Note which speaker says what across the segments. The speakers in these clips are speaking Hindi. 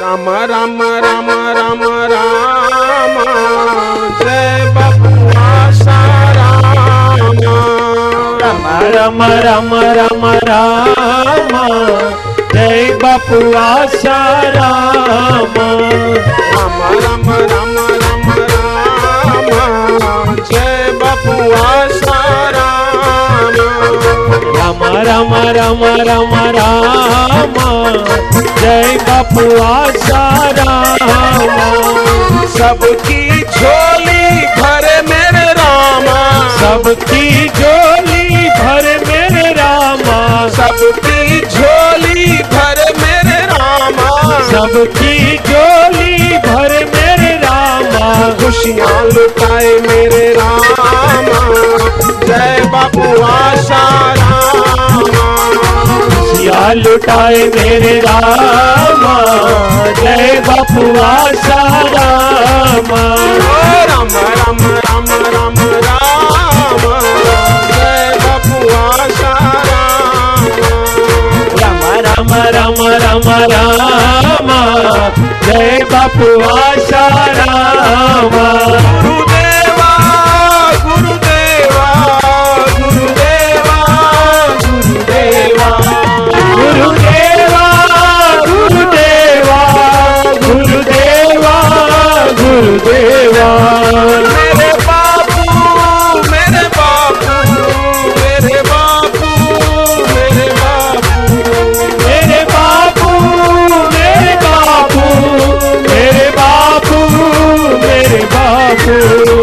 Speaker 1: राम राम राम राम राम। जय बबुआ साराम
Speaker 2: राम। राम राम राम जय बबुआ
Speaker 1: राम। राम राम राम राम।
Speaker 2: राम राम राम राम। जय बपुआ साराम
Speaker 1: सबकी झोली भरे मेरे रामा।
Speaker 2: सबकी झोली भर मेरे रामा।
Speaker 1: सबकी झोली भरे मेरे रामा।
Speaker 2: सबकी झोली भर मेरे रामा।
Speaker 1: खुशियाँ लुटाए मेरे रामा। जय सारामा
Speaker 2: सिया लुटाए मेरे रामा। जय बपुआ सारामा
Speaker 1: राम। राम राम राम राम जय सारामा
Speaker 2: राम। राम राम राम राम। जय बपुआ सारामा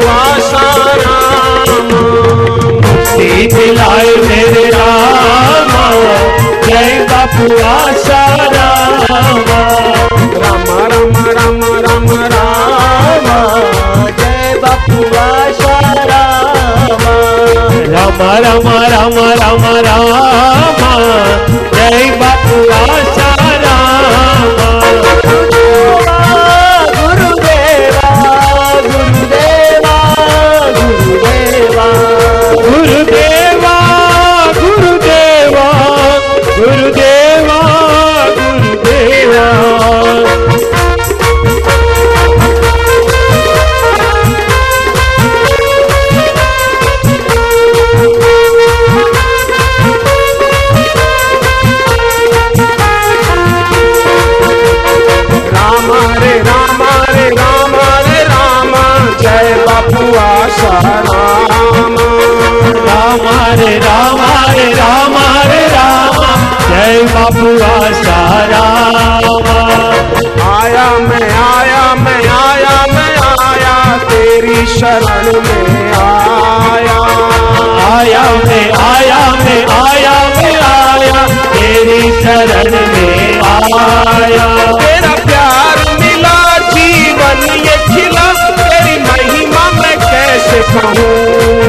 Speaker 1: बबुआ साराम
Speaker 2: मुक्ति दिलाए मेरे रामा। जय बपुआ सारामा
Speaker 1: राम। राम राम राम राम
Speaker 2: जय बपुआ सारामा राम। राम राम राम राम जय बपुआ सारामा
Speaker 1: आया मैं आया मैं आया मैं आया तेरी शरण में आया।
Speaker 2: आया मैं आया मैं आया मैं आया तेरी शरण में आया।
Speaker 1: तेरा प्यार मिला जीवन ये खिला तेरी महिमा मैं कैसे कहूँ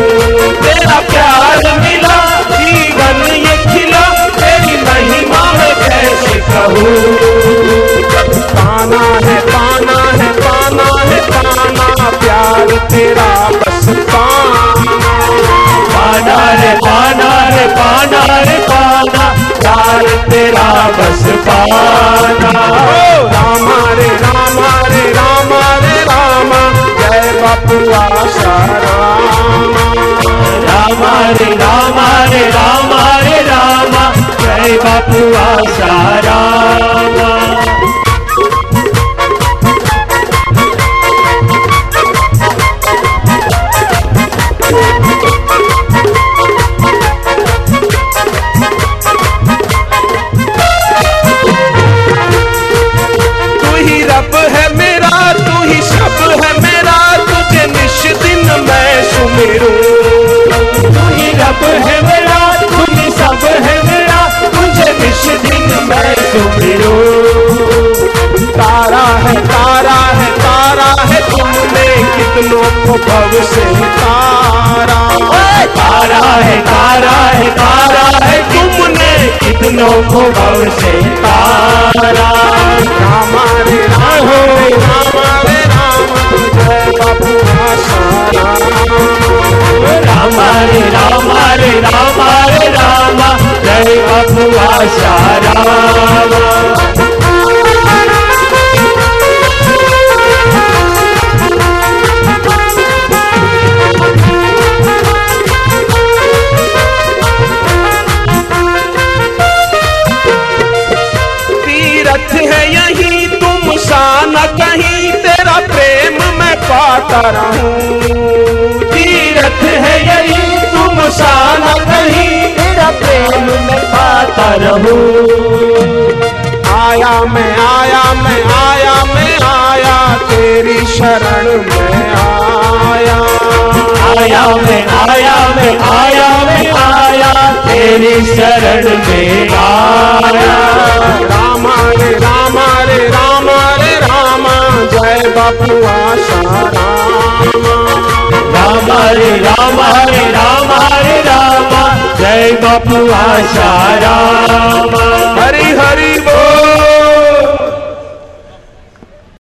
Speaker 1: तेरा बस पाना
Speaker 2: रे पाना रे पाना रे, पाना। प्यार तेरा बस पाना
Speaker 1: राम रे राम रे राम रे, राम। जय बपुआ
Speaker 2: राम। रे राम रे राम रे, राम। जय बपुआ सारामा
Speaker 1: से तारा।
Speaker 2: तारा है तारा है तारा है,
Speaker 1: तुमने
Speaker 2: कितनों को भव से तारा।
Speaker 1: रामा पाता रहूँ
Speaker 2: तीरथ है यही, तुम शान कहीं। तेरा प्रेम में पाता रहूँ।
Speaker 1: आया मैं आया मैं आया मैं, आया तेरी शरण में आया।
Speaker 2: आया मैं आया मैं आया मैं, आया तेरी शरण में आया।
Speaker 1: जय बापू आशा राम।
Speaker 2: हरे राम हरे राम हरे राम। जय बापू आशा राम।
Speaker 1: हरि हरि बोल।